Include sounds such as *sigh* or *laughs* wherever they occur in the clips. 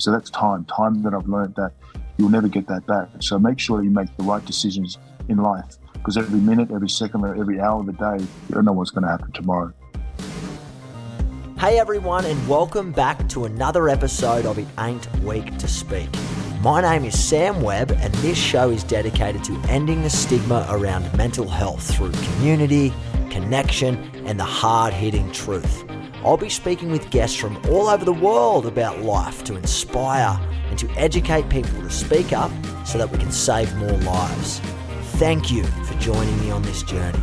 So that's time, time that I've learned that you'll never get that back. So make sure you make the right decisions in life because every minute, every second, or every hour of the day, you don't know what's going to happen tomorrow. Hey everyone, and welcome back to another episode of It Ain't Weak to Speak. My name is Sam Webb, and this show is dedicated to ending the stigma around mental health through community, connection, and the hard hitting truth. I'll be speaking with guests from all over the world about life to inspire and to educate people to speak up so that we can save more lives. Thank you for joining me on this journey.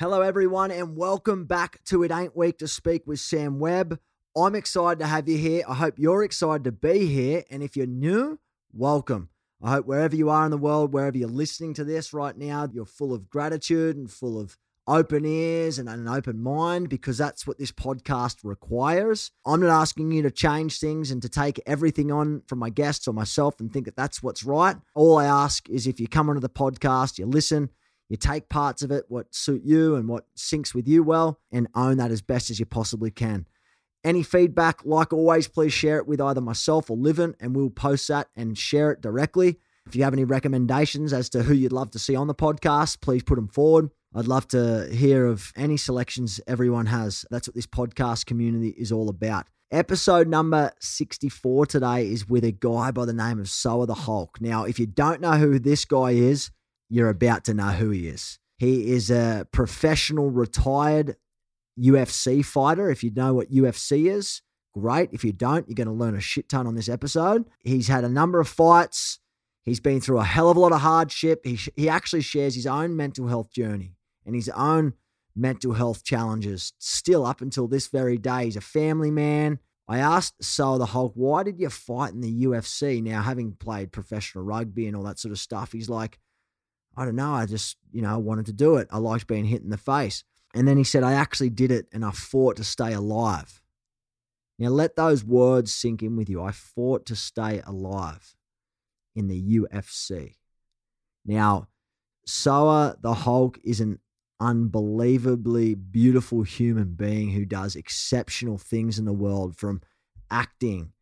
Hello, everyone, and welcome back to It Ain't Weak to Speak with Sam Webb. I'm excited to have you here. I hope you're excited to be here. And if you're new, welcome. I hope wherever you are in the world, wherever you're listening to this right now, you're full of gratitude and full of open ears and an open mind because that's what this podcast requires. I'm not asking you to change things and to take everything on from my guests or myself and think that that's what's right. All I ask is if you come onto the podcast, you listen, you take parts of it, what suit you and what syncs with you well, and own that as best as you possibly can. Any feedback, like always, please share it with either myself or Livin, and we'll post that and share it directly. If you have any recommendations as to who you'd love to see on the podcast, please put them forward. I'd love to hear of any selections everyone has. That's what this podcast community is all about. Episode number 64 today is with a guy by the name of Soa the Hulk. Now, if you don't know who this guy is, you're about to know who he is. He is a professional retired UFC fighter. If you know what UFC is, great. If you don't, you're going to learn a shit ton on this episode. He's had a number of fights. He's been through a hell of a lot of hardship. He, he actually shares his own mental health journey and his own mental health challenges still up until this very day. He's a family man. I asked Soa the Hulk, why did you fight in the UFC? Now, having played professional rugby and all that sort of stuff, he's like, I don't know. I just, you know, wanted to do it. I liked being hit in the face. And then he said, I actually did it and I fought to stay alive. Now, let those words sink in with you. I fought to stay alive in the UFC. Now, Soa the Hulk is an unbelievably beautiful human being who does exceptional things in the world from acting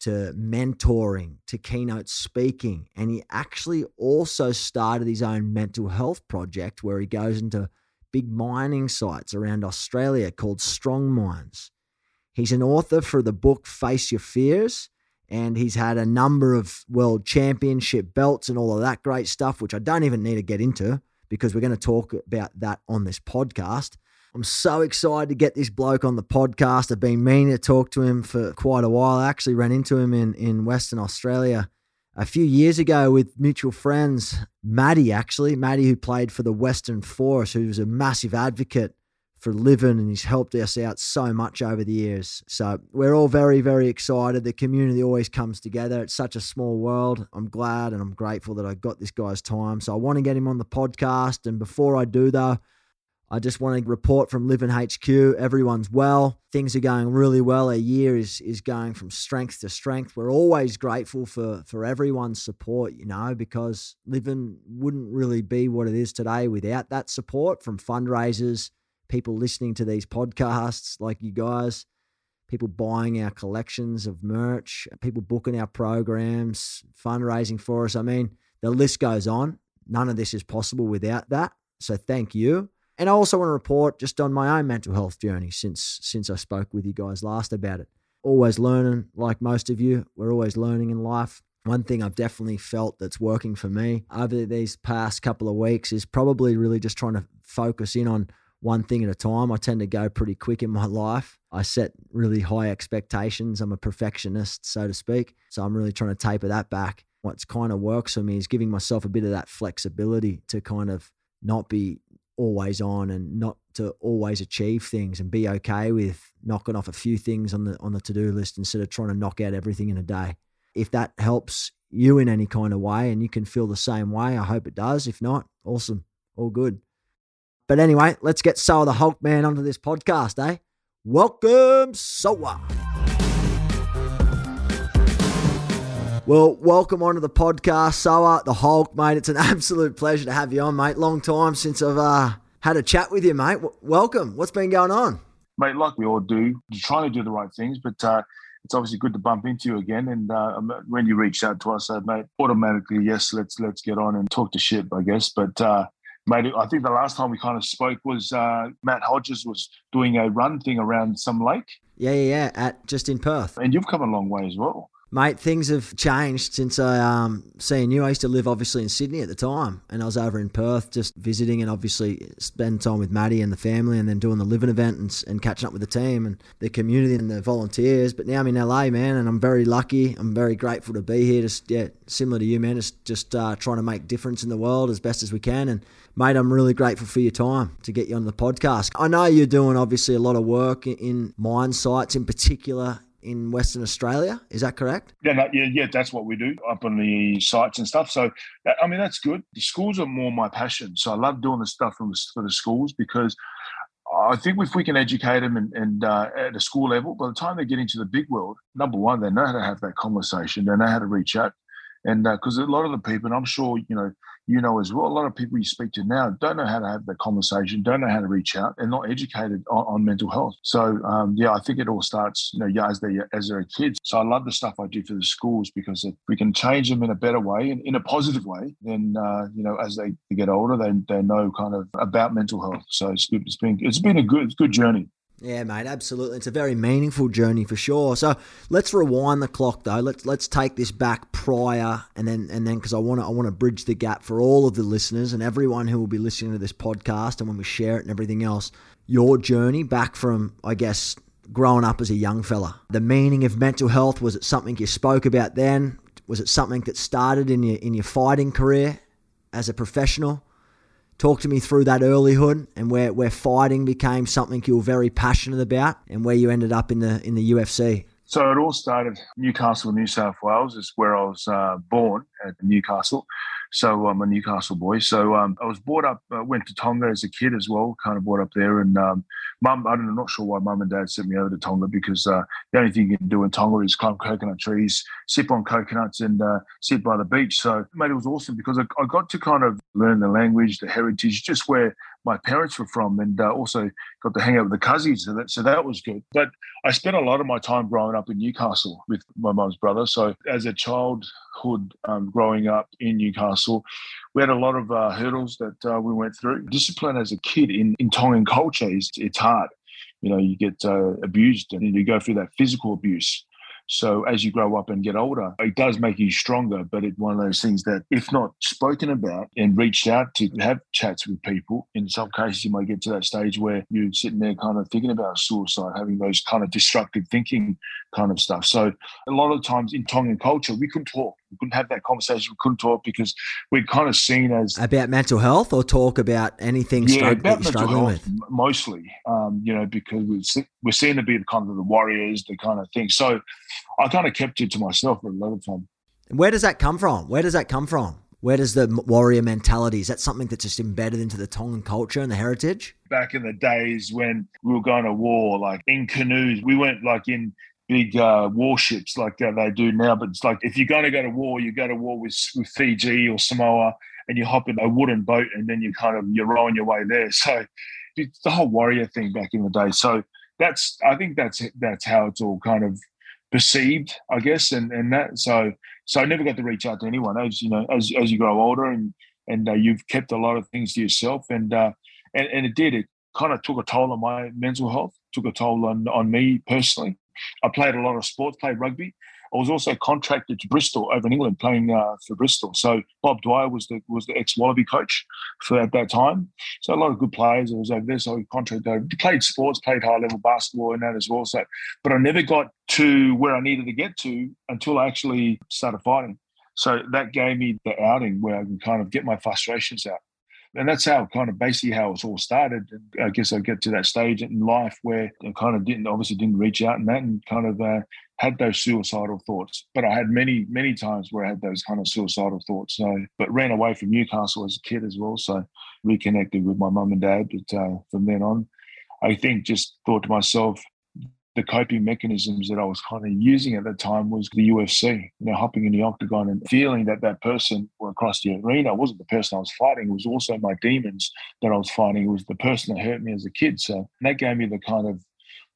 to mentoring to keynote speaking. And he actually also started his own mental health project where he goes into big mining sites around Australia called Strong Minds. He's an author for the book Face Your Fears, and he's had a number of world championship belts and all of that great stuff, which I don't even need to get into because we're going to talk about that on this podcast. I'm so excited to get this bloke on the podcast. I've been meaning to talk to him for quite a while. I actually ran into him in, in Western Australia a few years ago with mutual friends, Maddie, actually. Maddie, who played for the Western Force, who was a massive advocate for Livin and he's helped us out so much over the years. So we're all very, very excited. The community always comes together. It's such a small world. I'm glad and I'm grateful that I got this guy's time. So I want to get him on the podcast. And before I do, though, I just want to report from Livin HQ. Everyone's well. Things are going really well. A year is is going from strength to strength. We're always grateful for for everyone's support, you know, because Livin wouldn't really be what it is today without that support from fundraisers, people listening to these podcasts like you guys, people buying our collections of merch, people booking our programs, fundraising for us. I mean, the list goes on. None of this is possible without that. So thank you. And I also want to report just on my own mental health journey since since I spoke with you guys last about it. Always learning, like most of you, we're always learning in life. One thing I've definitely felt that's working for me over these past couple of weeks is probably really just trying to focus in on one thing at a time. I tend to go pretty quick in my life. I set really high expectations. I'm a perfectionist, so to speak. So I'm really trying to taper that back What's kind of works for me is giving myself a bit of that flexibility to kind of not be always on and not to always achieve things and be okay with knocking off a few things on the on the to-do list instead of trying to knock out everything in a day. If that helps you in any kind of way and you can feel the same way, I hope it does. If not, awesome. All good. But anyway, let's get Soa the Hulk Man onto this podcast, eh? Welcome, Soa. Well, welcome onto the podcast, Soa, the Hulk, mate. It's an *laughs* absolute pleasure to have you on, mate. Long time since I've uh, had a chat with you, mate. W- welcome. What's been going on? Mate, like we all do, you're trying to do the right things, but uh, it's obviously good to bump into you again. And uh, um, when you reached out to us, uh, mate, automatically, yes, let's let's get on and talk to shit, I guess. But uh, mate, I think the last time we kind of spoke was uh, Matt Hodges was doing a run thing around some lake. Yeah, yeah, yeah. At just in Perth, and you've come a long way as well. Mate, things have changed since I um seen you. I used to live obviously in Sydney at the time, and I was over in Perth just visiting and obviously spend time with Maddie and the family, and then doing the Livin event and, and catching up with the team and the community and the volunteers. But now I'm in LA, man, and I'm very lucky. I'm very grateful to be here. Just yeah, similar to you, man. Just just uh, trying to make difference in the world as best as we can. And mate, I'm really grateful for your time to get you on the podcast. I know you're doing obviously a lot of work in mine sites in particular in Western Australia. Is that correct? Yeah, no, yeah, yeah. That's what we do up on the sites and stuff. So, I mean, that's good. The schools are more my passion. So I love doing the stuff for the, for the schools because I think if we can educate them and, and uh, at a school level, by the time they get into the big world, number one, they know how to have that conversation. They know how to reach out. And because uh, a lot of the people, and I'm sure, you know, you know as well, a lot of people you speak to now don't know how to have that conversation, don't know how to reach out, and not educated on, on mental health. So um, yeah, I think it all starts, you know, yeah, as they as they're kids. So I love the stuff I do for the schools because if we can change them in a better way and in a positive way, then uh, you know, as they, they get older, they they know kind of about mental health. So it's, it's been it's been a good good journey. Yeah, mate, absolutely. It's a very meaningful journey for sure. So let's rewind the clock though. Let's let's take this back prior and then and then because I want to I want to bridge the gap for all of the listeners and everyone who will be listening to this podcast and when we share it and everything else. Your journey back from I guess growing up as a young fella. The meaning of mental health was it something you spoke about then? Was it something that started in your in your fighting career as a professional? Talk to me through that earlyhood and where, where fighting became something you were very passionate about and where you ended up in the in the UFC. So it all started Newcastle, New South Wales, is where I was uh, born at Newcastle. So I'm a Newcastle boy. So um, I was brought up, uh, went to Tonga as a kid as well, kind of brought up there. And um, mum, I'm not sure why mum and dad sent me over to Tonga because uh, the only thing you can do in Tonga is climb coconut trees, sip on coconuts, and uh, sit by the beach. So, mate, it was awesome because I, I, got to kind of learn the language, the heritage, just where my parents were from, and uh, also got to hang out with the cousins. So that, so that was good. But I spent a lot of my time growing up in Newcastle with my mum's brother. So as a childhood um, growing up in Newcastle, we had a lot of uh, hurdles that uh, we went through. Discipline as a kid in, in Tongan culture is it's hard. You know, you get uh, abused and you go through that physical abuse. So as you grow up and get older, it does make you stronger. But it's one of those things that, if not spoken about and reached out to have chats with people, in some cases you might get to that stage where you're sitting there kind of thinking about suicide, having those kind of destructive thinking kind of stuff. So a lot of times in Tongan culture, we couldn't talk. We couldn't have that conversation. We couldn't talk because we're kind of seen as about mental health or talk about anything yeah, about mental health, with. Mostly, um, you know, because we're, we're seen to be the kind of the warriors, the kind of thing. So I kind of kept it to myself for a lot of time. Where does that come from? Where does that come from? Where does the warrior mentality? Is that something that's just embedded into the Tongan culture and the heritage? Back in the days when we were going to war, like in canoes, we weren't like in big uh, warships like uh, they do now. But it's like if you're going to go to war, you go to war with, with Fiji or Samoa, and you hop in a wooden boat, and then you kind of you're rowing your way there. So it's the whole warrior thing back in the day. So that's I think that's that's how it's all kind of perceived, I guess, and and that so so I never got to reach out to anyone as you know as as you grow older and and uh, you've kept a lot of things to yourself and uh, and and it did it kind of took a toll on my mental health, took a toll on on me personally. I played a lot of sports, played rugby. I was also contracted to Bristol over in England, playing uh, for Bristol. So Bob Dwyer was the was the ex Wallaby coach for at that time. So a lot of good players. I was over there, so I contracted. Played sports, played high level basketball and that as well. So, but I never got to where I needed to get to until I actually started fighting. So that gave me the outing where I can kind of get my frustrations out. And that's how kind of basically how it's all started. And I guess I get to that stage in life where I kind of didn't, obviously didn't reach out and that and kind of uh, had those suicidal thoughts. But I had many, many times where I had those kind of suicidal thoughts. So, but ran away from Newcastle as a kid as well. So reconnected with my mum and dad. But uh, from then on, I think just thought to myself, the coping mechanisms that I was kind of using at the time was the UFC, you know, hopping in the octagon and feeling that that person across the arena wasn't the person I was fighting. It was also my demons that I was fighting. It was the person that hurt me as a kid. So that gave me the kind of,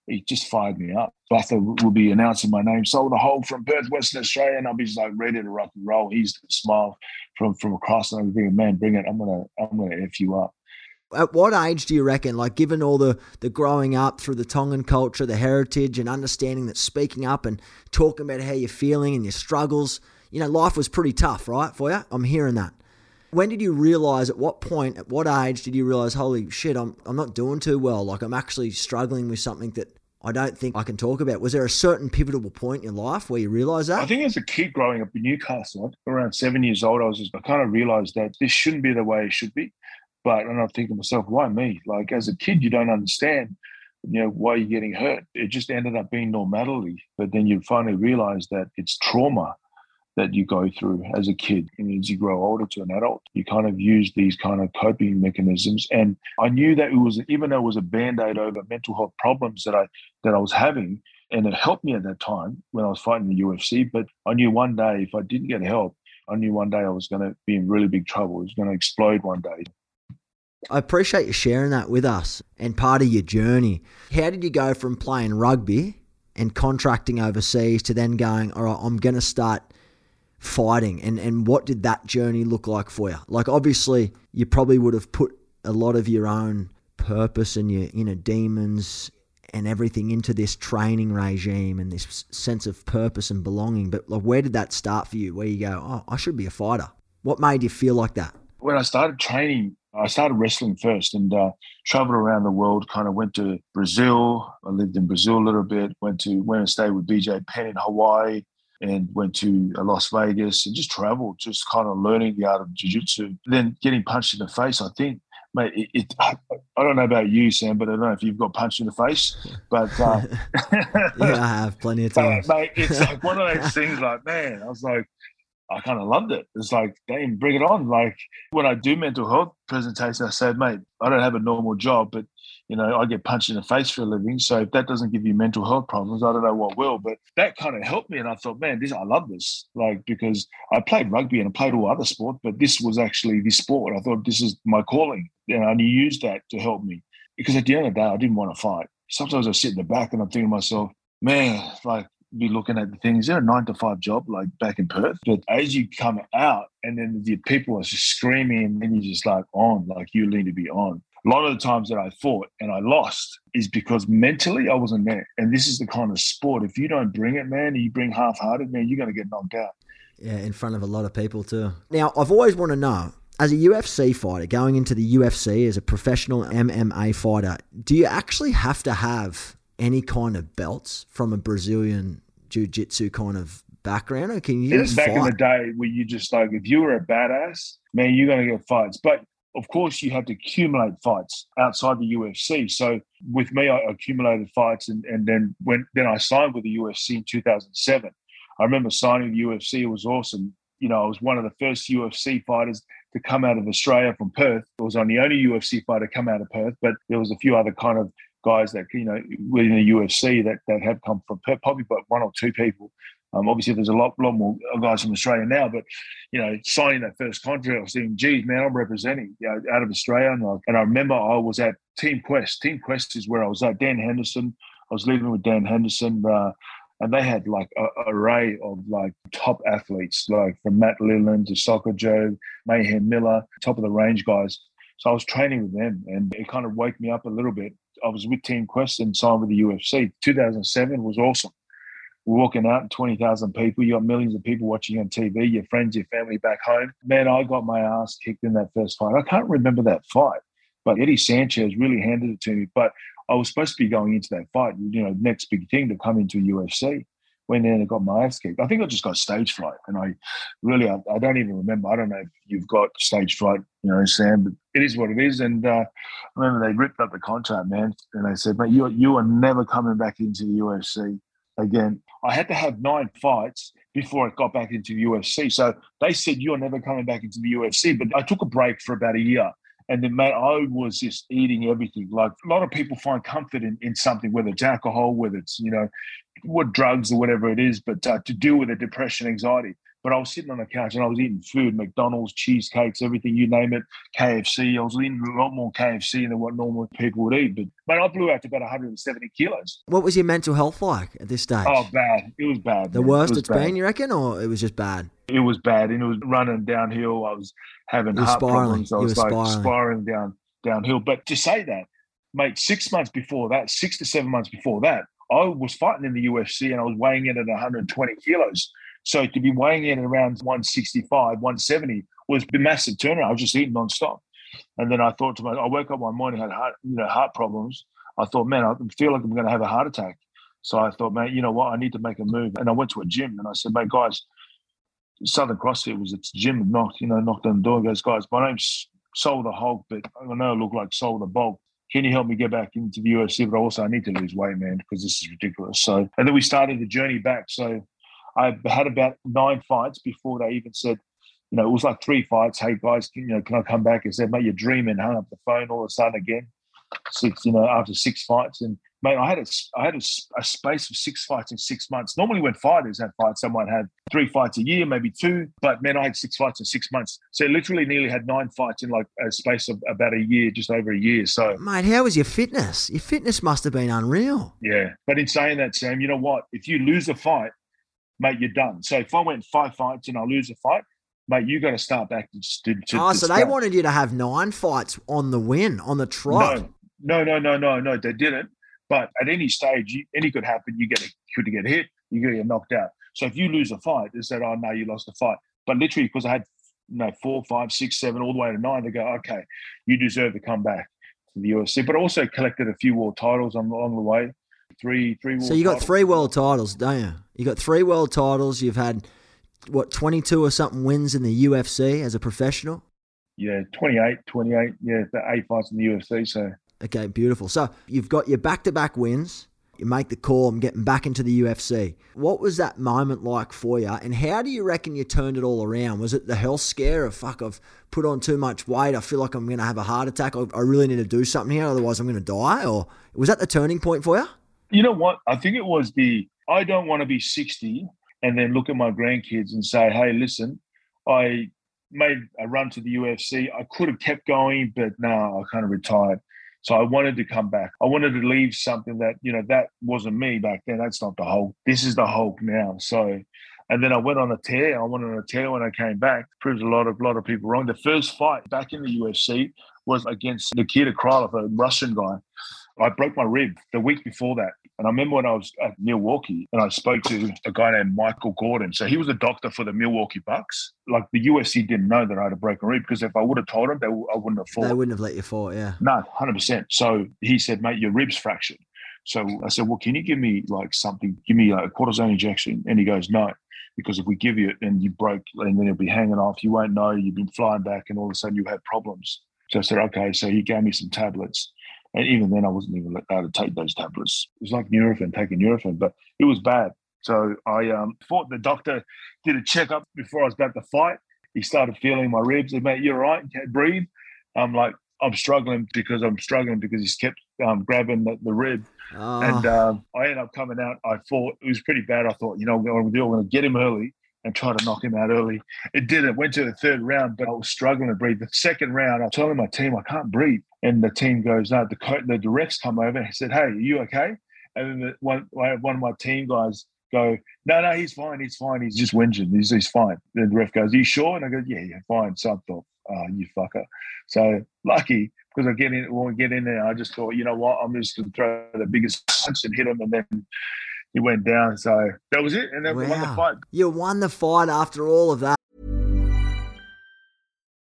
it just fired me up. Buffer will be announcing my name, sold a hole from Perth, Western Australia, and I'll be just like ready to rock and roll. He's the smile from from across, and I'll be man, bring it. I'm gonna I'm gonna f you up at what age do you reckon, like given all the, the growing up through the Tongan culture, the heritage, and understanding that speaking up and talking about how you're feeling and your struggles, you know, life was pretty tough, right, for you? I'm hearing that. When did you realize, at what point, at what age did you realize, holy shit, I'm, I'm not doing too well? Like, I'm actually struggling with something that I don't think I can talk about. Was there a certain pivotal point in your life where you realised that? I think as a kid growing up in Newcastle, around seven years old, I was just, I kind of realised that this shouldn't be the way it should be. But and I think to myself, why me? Like as a kid, you don't understand, you know, why you're getting hurt. It just ended up being normality. But then you finally realize that it's trauma that you go through as a kid. And as you grow older to an adult, you kind of use these kind of coping mechanisms. And I knew that it was even though it was a band-aid over mental health problems that I that I was having, and it helped me at that time when I was fighting the UFC. But I knew one day if I didn't get help, I knew one day I was going to be in really big trouble. It was going to explode one day. I appreciate you sharing that with us and part of your journey. How did you go from playing rugby and contracting overseas to then going, all right, I'm going to start fighting? And, and what did that journey look like for you? Like, obviously, you probably would have put a lot of your own purpose and your inner demons and everything into this training regime and this sense of purpose and belonging. But like, where did that start for you? Where you go, oh, I should be a fighter. What made you feel like that? When I started training I started wrestling first and uh, traveled around the world. Kind of went to Brazil. I lived in Brazil a little bit. Went to went and stayed with BJ Penn in Hawaii, and went to uh, Las Vegas and just traveled, just kind of learning the art of jiu-jitsu. Then getting punched in the face. I think, mate, it, it, I don't know about you, Sam, but I don't know if you've got punched in the face. But uh, *laughs* yeah, I have plenty of *laughs* times. mate, it's like one of those *laughs* things. Like, man, I was like I kind of loved it. It's like, damn, bring it on. Like when I do mental health presentations, I say, mate, I don't have a normal job, but you know, I get punched in the face for a living. So if that doesn't give you mental health problems, I don't know what will. But that kind of helped me. And I thought, man, this I love this. Like because I played rugby and I played all other sport, but this was actually the sport. I thought this is my calling. And I used that to help me. Because at the end of the day, I didn't want to fight. Sometimes I sit in the back and I'm thinking to myself, man, like be looking at the things. They're a nine to five job, like back in Perth. But as you come out, and then the people are just screaming, and then you're just like on, like you need to be on. A lot of the times that I fought and I lost is because mentally I wasn't there. And this is the kind of sport. If you don't bring it, man, you bring half-hearted, man, you're going to get knocked out. Yeah, in front of a lot of people too. Now, I've always wanted to know as a UFC fighter, going into the UFC as a professional MMA fighter, do you actually have to have any kind of belts from a Brazilian jiu-jitsu kind of background? Or can you back fight? in the day where you just like if you were a badass man you're going to get fights. But of course you have to accumulate fights outside the UFC so with me I accumulated fights and, and then when then I signed with the UFC in 2007 I remember signing the UFC it was awesome. You know I was one of the first UFC fighters to come out of Australia from Perth. I was on the only UFC fighter to come out of Perth but there was a few other kind of guys that you know within the UFC that that have come from probably but one or two people. Um, obviously, there's a lot, lot more guys from Australia now, but you know, signing that first contract, I was thinking, geez, man, I'm representing you know, out of Australia, and I, and I remember I was at Team Quest. Team Quest is where I was at. Dan Henderson, I was living with Dan Henderson. Uh, and they had like an array of like top athletes, like from Matt Lindland to Soccer Joe, Mayhem Miller, top of the range guys. So I was training with them, and it kind of woke me up a little bit. I was with Team Quest and signed with the UFC. 2007 was awesome. We're walking out, 20,000 people. You got millions of people watching on TV, your friends, your family back home. Man, I got my ass kicked in that first fight. I can't remember that fight, but Eddie Sanchez really handed it to me. But I was supposed to be going into that fight, you know, next big thing to come into UFC. Went in and got my ass kicked. I think I just got stage fright, and I really I, I, don't even remember. I don't know if you've got stage fright, you know, Sam, but it is what it is. And uh, I remember they ripped up the contract, man, and they said, "Mate, you you are never coming back into the UFC again." I had to have nine fights before I got back into the UFC. So they said you're never coming back into the UFC. But I took a break for about a year. And then, mate, I was just eating everything. Like a lot of people find comfort in, in something, whether it's alcohol, whether it's, you know, what drugs or whatever it is, but uh, to deal with the depression, anxiety. But I was sitting on the couch and I was eating food, McDonald's, cheesecakes, everything, you name it, KFC. I was eating a lot more KFC than what normal people would eat. But man, I blew out to about 170 kilos. What was your mental health like at this stage? Oh, bad. It was bad. The man. worst it it's bad. been, you reckon, or it was just bad? It was bad, and it was running downhill. I was having heart spiraling. problems. I was like spiraling. spiraling down downhill. But to say that, mate, six months before that, six to seven months before that, I was fighting in the UFC and I was weighing in at 120 kilos. So to be weighing in at around 165, 170 was a massive turnaround. I was just eating nonstop. And then I thought to myself, I woke up one morning, had heart, you know, heart problems. I thought, man, I feel like I'm going to have a heart attack. So I thought, man, you know what? I need to make a move. And I went to a gym and I said, mate, guys, Southern CrossFit was its gym knocked, you know, knocked on the door goes, guys, my name's Soa the Hulk, but I know I look like Soul the Bulk. Can you help me get back into the UFC? But also I need to lose weight, man, because this is ridiculous. So and then we started the journey back. So I had about nine fights before they even said, you know, it was like three fights. Hey guys, can, you know, can I come back? I said, mate, you're dreaming. Hung up the phone all of a sudden again. Six, you know, after six fights, and mate, I had a, I had a, a space of six fights in six months. Normally, when fighters have fights, they might have three fights a year, maybe two. But man, I had six fights in six months. So literally, nearly had nine fights in like a space of about a year, just over a year. So Mate, how was your fitness? Your fitness must have been unreal. yeah. But in saying that, Sam, you know what? If you lose a fight, mate, you're done. So if I went five fights and I lose a fight, mate, you got to start back to. to, to oh, so they wanted you to have nine fights on the win, on the trot. No, no, no, no, no, no. They didn't. But at any stage, you, any could happen. You get a, could get hit. You could get knocked out. So if you lose a fight, they that "Oh no, you lost a fight." But literally, because I had you know four, five, six, seven, all the way to nine, they go, "Okay, you deserve to come back to the UFC." But I also collected a few world titles on, along the way. Three, three. World So you got titles. three world titles, don't you? You got three world titles. You've had what twenty two or something wins in the UFC as a professional. Yeah, 28, 28. Yeah, the eight fights in the UFC. So Okay, beautiful. So you've got your back to back wins. You make the call. I'm getting back into the UFC. What was that moment like for you? And how do you reckon you turned it all around? Was it the health scare of fuck? I've put on too much weight. I feel like I'm going to have a heart attack. I really need to do something here, otherwise I'm going to die. Or was that the turning point for you? you know what? I think it was the I don't want to be 60 and then look at my grandkids and say, hey, listen, I made a run to the UFC. I could have kept going, but no, I kind of retired. So I wanted to come back. I wanted to leave something that, you know, that wasn't me back then. That's not the Hulk. This is the Hulk now. So and then I went on a tear. I went on a tear when I came back. Proved a lot of lot of people wrong. The first fight back in the UFC was against Nikita Krylov, a Russian guy. I broke my rib the week before that. And I remember when I was at Milwaukee and I spoke to a guy named Michael Gordon. So he was a doctor for the Milwaukee Bucks. Like the UFC didn't know that I had a broken rib because if I would have told them, they, I wouldn't have fought. They wouldn't have let you fight, yeah. No, hundred percent. So he said, "Mate, your ribs fractured." So I said, "Well, can you give me like something? Give me like a cortisone injection?" And he goes, "No, because if we give you it and you broke, and then it'll be hanging off. You won't know. You've been flying back, and all of a sudden you have problems." So I said, "Okay." So he gave me some tablets, and even then I wasn't even allowed to take those tablets. It was like Nurofen, taking Nurofen, but it was bad. So I um, thought the doctor did a checkup before I was about to fight. He started feeling my ribs. He mate, you're all right. You can't breathe. I'm like, I'm struggling because I'm struggling because he's kept um, grabbing the, the rib. Oh, And um, I ended up coming out. I thought it was pretty bad. I thought, you know, what I'm going to do, I'm going to get him early and try to knock him out early. It didn't. Went to the third round, but I was struggling to breathe. The second round, I was telling my team, I can't breathe. And the team goes, no, the, co- the refs come over and said, hey, are you okay? And then the, one, one of my team guys go, no, no, he's fine. He's fine. He's just whinging. He's, he's fine. Then the ref goes, are you sure? And I go, yeah, yeah, fine. So I thought, oh, you fucker. So lucky because I get in, when we get in there, I just thought, you know what, I'm just going to throw the biggest punch and hit him. And then he went down. So that was it. And then we won the fight. you won the fight after all of that.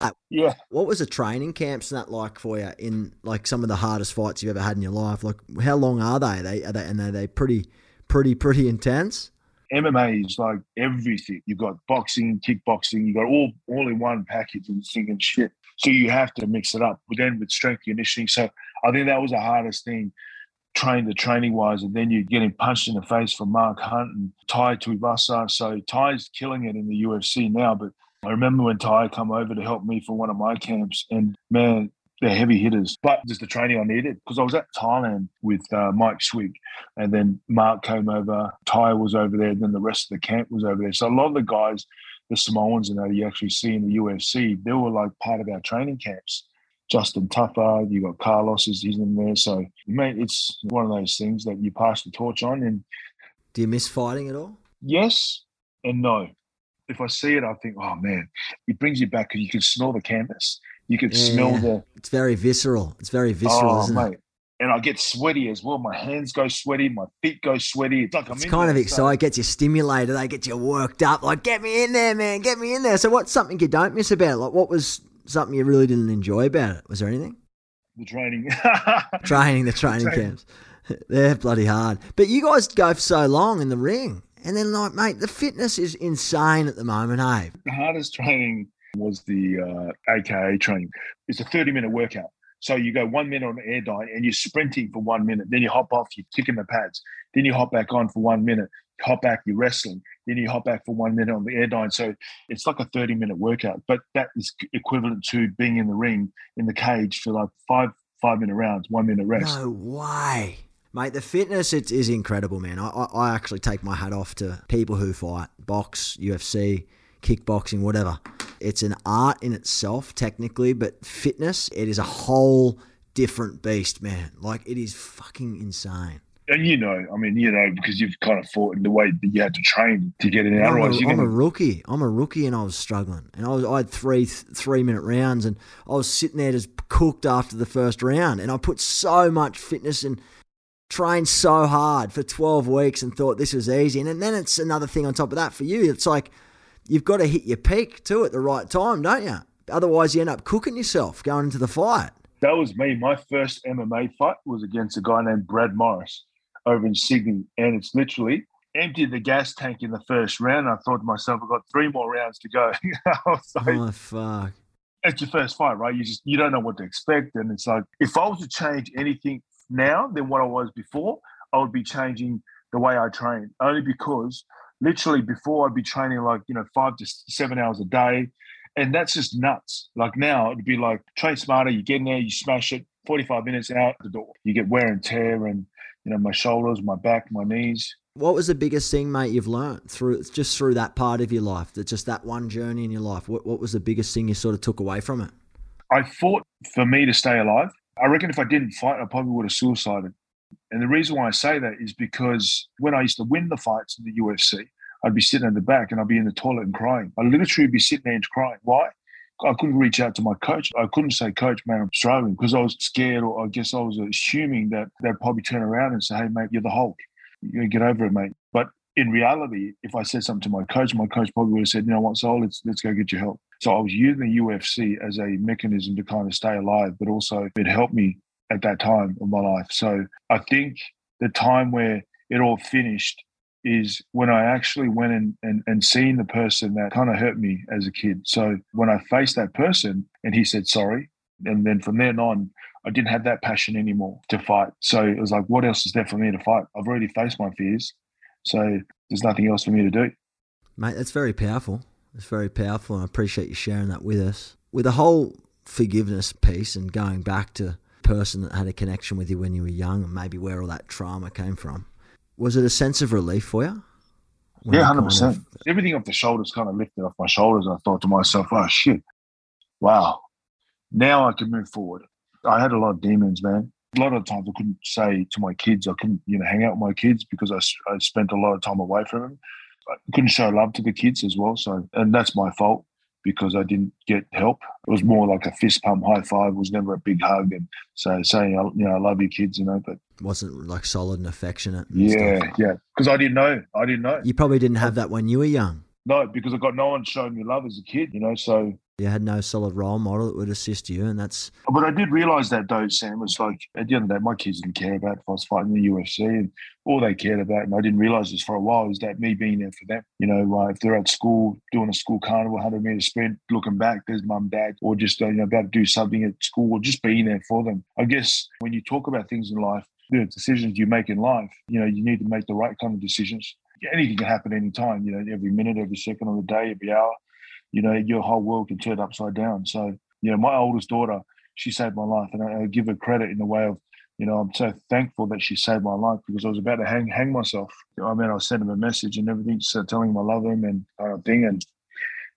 Uh, yeah. What was the training camps and that like for you in like some of the hardest fights you've ever had in your life? Like, how long are they? Are they are they and are they pretty, pretty, pretty intense? MMA is like everything. You've got boxing, kickboxing, you've got all all in one package and singing shit. So you have to mix it up. But then with strength conditioning. So I think that was the hardest thing, train the training wise. And then you're getting punched in the face from Mark Hunt and Tai Tuivasa. So Tai's killing it in the UFC now. But I remember when Tai come over to help me for one of my camps, and man, they're heavy hitters. But just the training I needed because I was at Thailand with uh, Mike Swick, and then Mark came over, Tai was over there, and then the rest of the camp was over there. So a lot of the guys, the Samoans and that you actually see in the UFC, they were like part of our training camps. Justin Tuffer, you got Carlos is he's in there. So mate, it's one of those things that you pass the torch on. And Do you miss fighting at all? yes and no. If I see it, I think, oh man, it brings you back because you can smell the canvas. You can smell Yeah. the It's very visceral. It's very visceral, oh isn't it? mate. And I get sweaty as well. My hands go sweaty, my feet go sweaty. It's like I'm It's kind of so- exciting. Gets you stimulated. They get you worked up. Like, get me in there, man. Get me in there. So, what's something you don't miss about it? Like, what was something you really didn't enjoy about it? Was there anything? The training. Training, the *laughs* training Training. camps. *laughs* They're bloody hard. But you guys go for so long in the ring. And then, like, mate, the fitness is insane at the moment, eh? the hardest training was the uh, AKA training. It's a 30 minute workout. So you go one minute on the AirDyne and you're sprinting for one minute. Then you hop off, you're kicking the pads. Then you hop back on for one minute. Hop back, you're wrestling. Then you hop back for one minute on the AirDyne. So it's like a 30 minute workout, but that is equivalent to being in the ring in the cage for like five five minute rounds, one minute rest. No way. Mate, the fitness it is incredible, man. I, I, I actually take my hat off to people who fight, box, UFC, kickboxing, whatever. It's an art in itself, technically, but fitness, it is a whole different beast, man. Like, it is fucking insane. And you know, I mean, you know, because you've kind of fought in the way that you had to train to get in. I'm, Otherwise, I'm a rookie. I'm a rookie, and I was struggling. And I was I had three three minute rounds, and I was sitting there just cooked after the first round. And I put so much fitness and trained so hard for 12 weeks, and thought this was easy. And then it's another thing on top of that for you. It's like you've got to hit your peak too at the right time, don't you? Otherwise, you end up cooking yourself going into the fight. That was me. My first MMA fight was against a guy named Brad Morris over in Sydney. And it's literally emptied the gas tank in the first round. I thought to myself, I've got three more rounds to go. *laughs* Like, Oh fuck! it's your first fight, right? You just you don't know what to expect. And it's like if I was to change anything now than what I was before, I would be changing the way I train. Only because literally before I'd be training like, you know, five to seven hours a day. And that's just nuts. Like now it'd be like train smarter, you get in there, you smash it, 45 minutes out the door. You get wear and tear and you know, my shoulders, my back, my knees. What was the biggest thing, mate, you've learned through just through that part of your life? That just that one journey in your life. What what was the biggest thing you sort of took away from it? I fought for me to stay alive. I reckon if I didn't fight, I probably would have suicided. And the reason why I say that is because when I used to win the fights in the UFC, I'd be sitting in the back and I'd be in the toilet and crying. I'd literally be sitting there and crying. Why? I couldn't reach out to my coach. I couldn't say, Coach, man, I'm struggling because I was scared, or I guess I was assuming that they'd probably turn around and say, Hey, mate, you're the Hulk. You get over it, mate. But in reality, if I said something to my coach, my coach probably would have said, You know what, so let's let's go get your help. So I was using the UFC as a mechanism to kind of stay alive, but also it helped me at that time of my life. So I think the time where it all finished is when I actually went and, and, and seen the person that kind of hurt me as a kid. So when I faced that person and he said sorry, and then from then on, I didn't have that passion anymore to fight. So it was like, what else is there for me to fight? I've already faced my fears. So there's nothing else for me to do. Mate, that's very powerful. It's very powerful. And I appreciate you sharing that with us. With the whole forgiveness piece and going back to person that had a connection with you when you were young and maybe where all that trauma came from was it a sense of relief for you? Yeah, hundred percent. Of... Everything off the shoulders kind of lifted off my shoulders. I thought to myself, "Oh shit, wow, now I can move forward." I had a lot of demons, man. A lot of times I couldn't say to my kids, I couldn't, you know, hang out with my kids because I, I spent a lot of time away from them. I couldn't show love to the kids as well. So, and that's my fault because I didn't get help. It was more like a fist pump, high five. It was never a big hug and so saying, you know, I love you kids, you know, but wasn't like solid and affectionate. And yeah, stuff. yeah. Because I didn't know. I didn't know. You probably didn't have that when you were young. No, because I got no one showing me love as a kid, you know. So you had no solid role model that would assist you, and that's. But I did realize that though, Sam was like at the end of the day, my kids didn't care about if I was fighting the UFC, and all they cared about, and I didn't realize this for a while, is that me being there for them. You know, uh, if they're at school doing a school carnival, hundred meter sprint, looking back, there's mum, dad, or just uh, you know about to do something at school, or just being there for them. I guess when you talk about things in life, the decisions you make in life, you know, you need to make the right kind of decisions. Anything can happen anytime, you know, every minute, every second of the day, every hour, you know, your whole world can turn upside down. So, you know, my oldest daughter, she saved my life. And I, I give her credit in the way of, you know, I'm so thankful that she saved my life because I was about to hang hang myself. I mean, I sent him a message and everything, so telling him I love him and kind of thing, and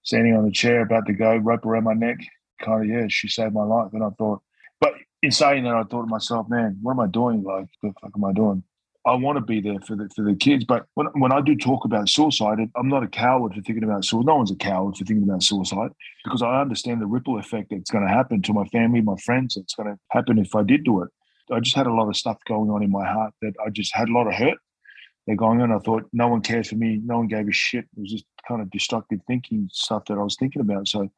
standing on the chair about to go, rope around my neck. Kind of, yeah, she saved my life. And I thought, but in saying that, I thought to myself, man, what am I doing? Like, what the fuck am I doing? I want to be there for the for the kids, but when when I do talk about suicide, I'm not a coward for thinking about suicide. No one's a coward for thinking about suicide because I understand the ripple effect that's going to happen to my family, my friends. It's going to happen if I did do it. I just had a lot of stuff going on in my heart that I just had a lot of hurt that going on. I thought no one cares for me, no one gave a shit. It was just kind of destructive thinking stuff that I was thinking about. So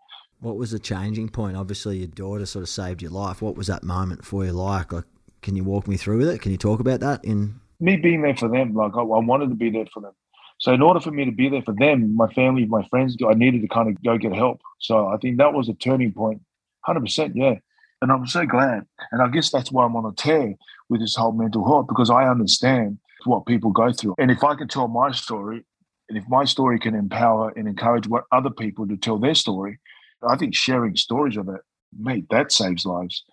what was the changing point? Obviously, your daughter sort of saved your life. What was that moment for you like? Like, can you walk me through with it? Can you talk about that? In me being there for them, like I, I wanted to be there for them. So in order for me to be there for them, my family, my friends, I needed to kind of go get help. So I think that was a turning point. Hundred percent, yeah. And I'm so glad. And I guess that's why I'm on a tear with this whole mental health because I understand what people go through. And if I can tell my story, and if my story can empower and encourage what other people to tell their story, I think sharing stories of it, mate, that saves lives.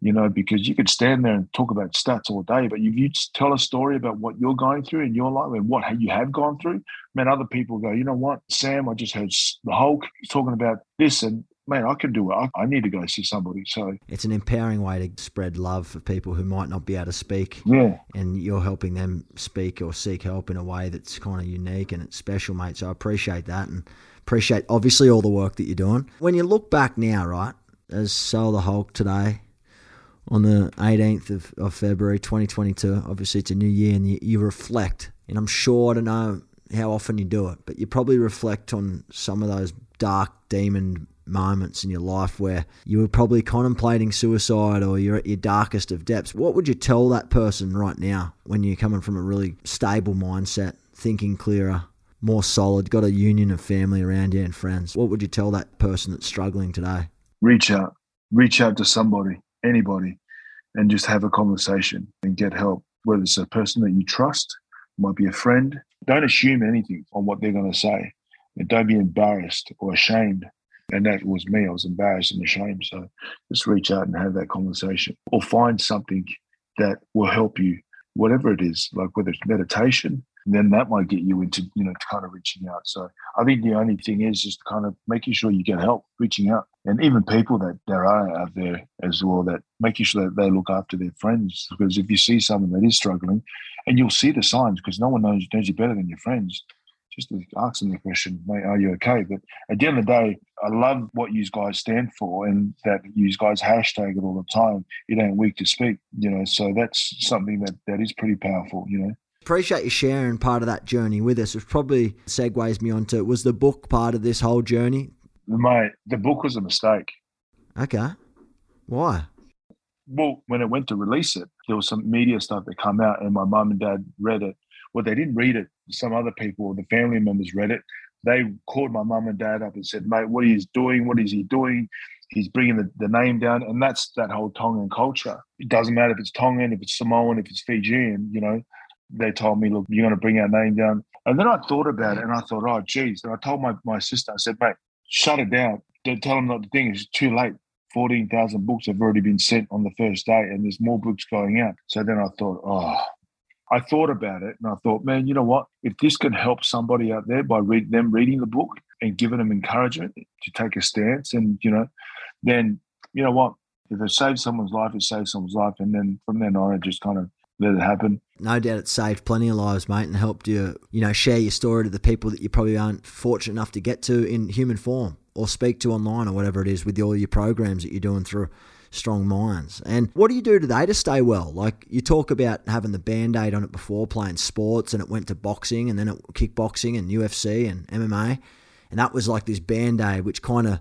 You know, because you could stand there and talk about stats all day, but if you tell a story about what you're going through in your life and what you have gone through, man, other people go, you know what, Sam, I just heard the Hulk talking about this, and man, I can do it. I, need to go see somebody. So it's an empowering way to spread love for people who might not be able to speak. Yeah. And you're helping them speak or seek help in a way that's kind of unique and it's special, mate. So I appreciate that. And appreciate obviously all the work that you're doing. When you look back now, right, as Soa the Hulk today on the 18th of, of February 2022, obviously it's a new year and you, you reflect. And I'm sure I don't know how often you do it, but you probably reflect on some of those dark demon moments in your life where you were probably contemplating suicide or you're at your darkest of depths. What would you tell that person right now when you're coming from a really stable mindset, thinking clearer, more solid, got a union of family around you and friends, what would you tell that person that's struggling today? Reach out, reach out to somebody, anybody, and just have a conversation and get help. Whether it's a person that you trust, might be a friend. Don't assume anything on what they're going to say, and don't be embarrassed or ashamed. And that was me. I was embarrassed and ashamed. So just reach out and have that conversation, or find something that will help you, whatever it is, like whether it's meditation, then that might get you into, you know, kind of reaching out. So I think the only thing is just kind of making sure you get help, reaching out. and even people that there are out there as well that making sure that they look after their friends because if you see someone that is struggling and you'll see the signs because no one knows knows you better than your friends just ask them the question mate are you okay but at the end of the day i love what you guys stand for and that you guys hashtag it all the time it ain't weak to speak you know so that's something that that is pretty powerful you know Appreciate you sharing part of that journey with us. It probably segues me onto was the book part of this whole journey? Mate, the book was a mistake. Okay. Why? Well, when it went to release it, there was some media stuff that come out, and my mum and dad read it. Well, they didn't read it. Some other people, the family members, read it. They called my mum and dad up and said, "Mate, what he's doing? What is he doing? He's bringing the, the name down." And that's that whole Tongan culture. It doesn't matter if it's Tongan, if it's Samoan, if it's Fijian. You know, they told me, "Look, you're going to bring our name down." And then I thought about it, and I thought, "Oh, geez." And I told my my sister, I said, "Mate, shut it down. Don't tell them not the thing. It's too late. 14,000 books have already been sent on the first day and there's more books going out. So then I thought, oh, I thought about it and I thought, man, you know what? If this can help somebody out there by read, them reading the book and giving them encouragement to take a stance and, you know, then, you know what? If it saves someone's life, it saves someone's life. And then from then on, I just kind of let it happen. No doubt it saved plenty of lives, mate, and helped you, you know, share your story to the people that you probably aren't fortunate enough to get to in human form or speak to online or whatever it is with all your programs that you're doing through Strong Minds. And what do you do today to stay well? Like you talk about having the band aid on it before playing sports, and it went to boxing, and then it kickboxing and UFC and MMA, and that was like this band aid which kind of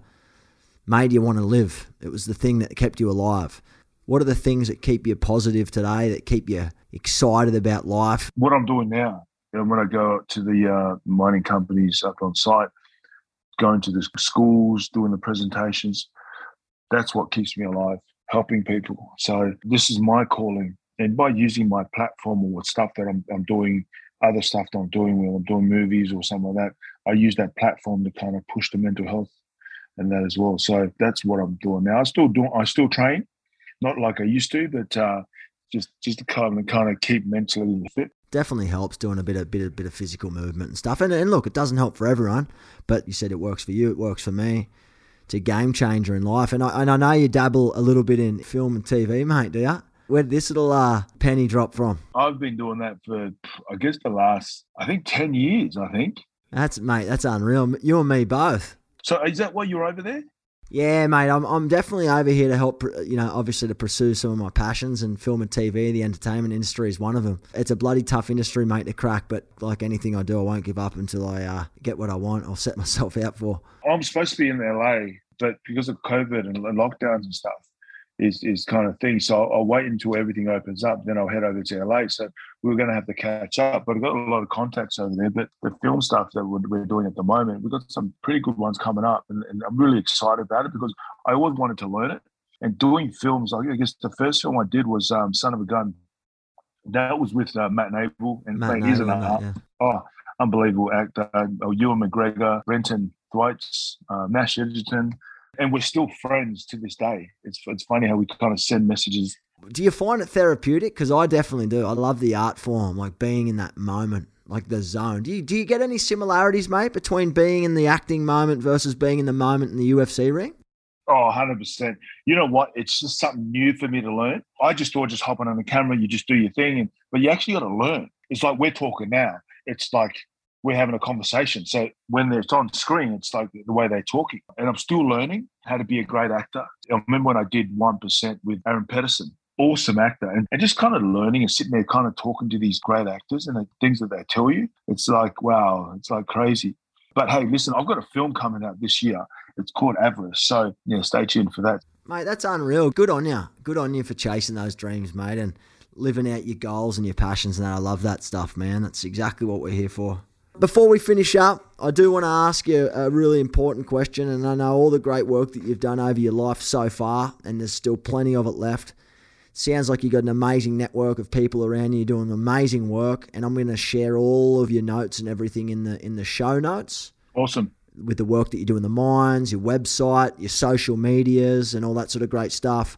made you want to live. It was the thing that kept you alive. What are the things that keep you positive today, that keep you excited about life? What I'm doing now, when I go to the uh, mining companies up on site, going to the schools, doing the presentations, that's what keeps me alive, helping people. So this is my calling. And by using my platform or stuff that I'm, I'm doing, other stuff that I'm doing when I'm doing movies or something like that, I use that platform to kind of push the mental health and that as well. So that's what I'm doing now. I still do. I still train not like I used to, but uh, just just to kind of kind of keep mentally fit. Definitely helps doing a bit of bit of bit of physical movement and stuff. And, and look, it doesn't help for everyone, but you said it works for you. It works for me. It's a game changer in life. And I, and I know you dabble a little bit in film and TV, mate. Do you? Where did this little uh, penny drop from? I've been doing that for, I guess, the last, I think, 10 years, I think. That's, mate, that's unreal. You and me both. So is that why you're over there? Yeah, mate, I'm, I'm definitely over here to help, you know, obviously to pursue some of my passions and film and TV. The entertainment industry is one of them. It's a bloody tough industry, mate, to crack, but like anything I do, I won't give up until I uh, get what I want. I'll *laughs* set myself out for. I'm supposed to be in LA, but because of COVID and lockdowns and stuff, is is kind of thing. So I'll, I'll, wait until everything opens up, then I'll head over to LA. So we are going to have to catch up. But I've got a lot of contacts over there. But the film stuff that we're, we're doing at the moment, we've got some pretty good ones coming up, and, and, I'm really excited about it because I always wanted to learn it. And doing films, I guess the first film I did was um, Son of a Gun. That was with uh, Matt Nable, and Matt he's an yeah. oh unbelievable actor. Uh, Ewan McGregor, Brenton Thwaites, uh, Nash Edgerton and we're still friends to this day. It's it's funny how we kind of send messages. Do you find it therapeutic? Because I definitely do. I love the art form, like being in that moment, like the zone. Do you do you get any similarities, mate, between being in the acting moment versus being in the moment in the UFC ring? Oh, 100%. You know what? It's just something new for me to learn. I just thought just hopping on the camera, you just do your thing. And, but you actually got to learn. It's like we're talking now. It's like we're having a conversation. So when it's on screen, it's like the way they're talking. And I'm still learning how to be a great actor. I remember when I did 1% with Aaron Pedersen, awesome actor, and, and just kind of learning and sitting there kind of talking to these great actors and the things that they tell you. It's like, wow, it's like crazy. But hey, listen, I've got a film coming out this year. It's called Avarice. So, yeah, stay tuned for that. Mate, that's unreal. Good on you. Good on you for chasing those dreams, mate, and living out your goals and your passions. And I love that stuff, man. That's exactly what we're here for. Before we finish up, I do want to ask you a really important question, and I know all the great work that you've done over your life so far, and there's still plenty of it left. Sounds like you've got an amazing network of people around you doing amazing work, and I'm going to share all of your notes and everything in the in the show notes. Awesome. With the work that you do in the mines, your website, your social medias, and all that sort of great stuff.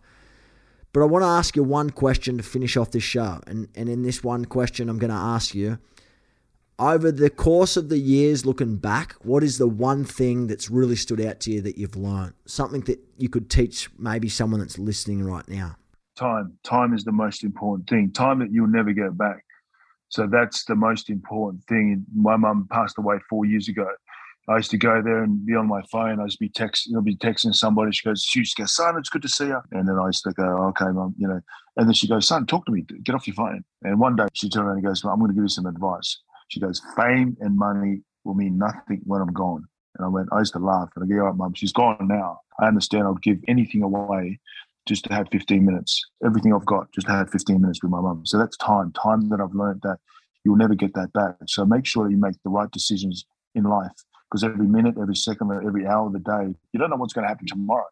But I want to ask you one question to finish off this show, and and in this one question, I'm going to ask you over the course of the years looking back, what is the one thing that's really stood out to you that you've learned? Something that you could teach maybe someone that's listening right now? Time. Time is the most important thing. Time that you'll never get back. So that's the most important thing. My mum passed away four years ago. I used to go there and be on my phone. I used to be texting, I'll be texting somebody. She goes, she used to go, son, it's good to see you. And then I used to go, okay, mum, you know. And then she goes, son, talk to me. Get off your phone. And one day she turned around and goes, well, I'm going to give you some advice. She goes, fame and money will mean nothing when I'm gone. And I went, I used to laugh. And I go, all right, mum, she's gone now. I understand I'll give anything away just to have 15 minutes. Everything I've got, just to have 15 minutes with my mum. So that's time, time that I've learned that you'll never get that back. So make sure you make the right decisions in life because every minute, every second, every hour of the day, you don't know what's going to happen tomorrow.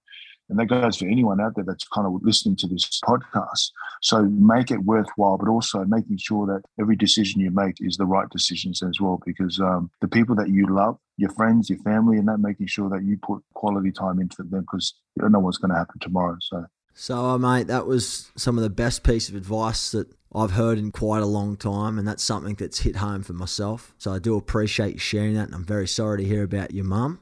And that goes for anyone out there that's kind of listening to this podcast. So make it worthwhile, but also making sure that every decision you make is the right decisions as well. Because um, the people that you love, your friends, your family, and that making sure that you put quality time into them because you don't know what's going to happen tomorrow. So, so uh, mate, that was some of the best piece of advice that I've heard in quite a long time, and that's something that's hit home for myself. So I do appreciate you sharing that, and I'm very sorry to hear about your mum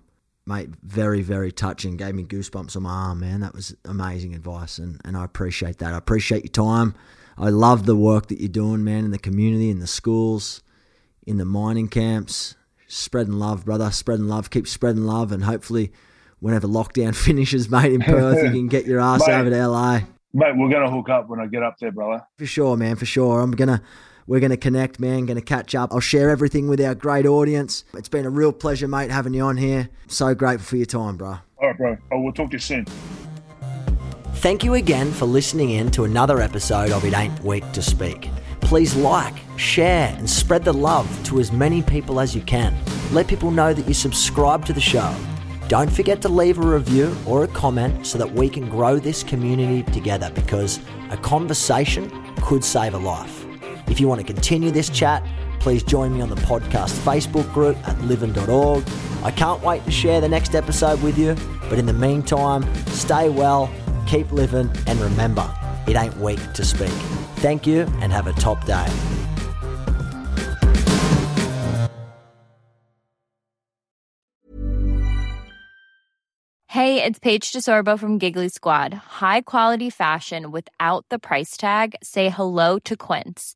mate, very, very touching. Gave me goosebumps on my arm, man. That was amazing advice, and, and I appreciate that. I appreciate your time. I love the work that you're doing, man, in the community, in the schools, in the mining camps. Spreading love, brother. Spreading love. Keep spreading love, and hopefully, whenever lockdown *laughs* finishes, mate, in Perth, you can get your ass *laughs* mate, over to LA. Mate, we're gonna hook up when I get up there, brother. For sure, man. For sure. I'm gonna we're going to connect, man, going to catch up. I'll share everything with our great audience. It's been a real pleasure, mate, having you on here. So grateful for your time, bro. All right, bro. Oh, I will talk to you soon. Thank you again for listening in to another episode of It Ain't Weak to Speak. Please like, share, and spread the love to as many people as you can. Let people know that you subscribe to the show. Don't forget to leave a review or a comment so that we can grow this community together because a conversation could save a life. If you want to continue this chat, please join me on the podcast Facebook group at livin.org. I can't wait to share the next episode with you, but in the meantime, stay well, keep living, and remember, it ain't weak to speak. Thank you and have a top day. Hey, it's Paige DeSorbo from Giggly Squad. High quality fashion without the price tag? Say hello to Quince.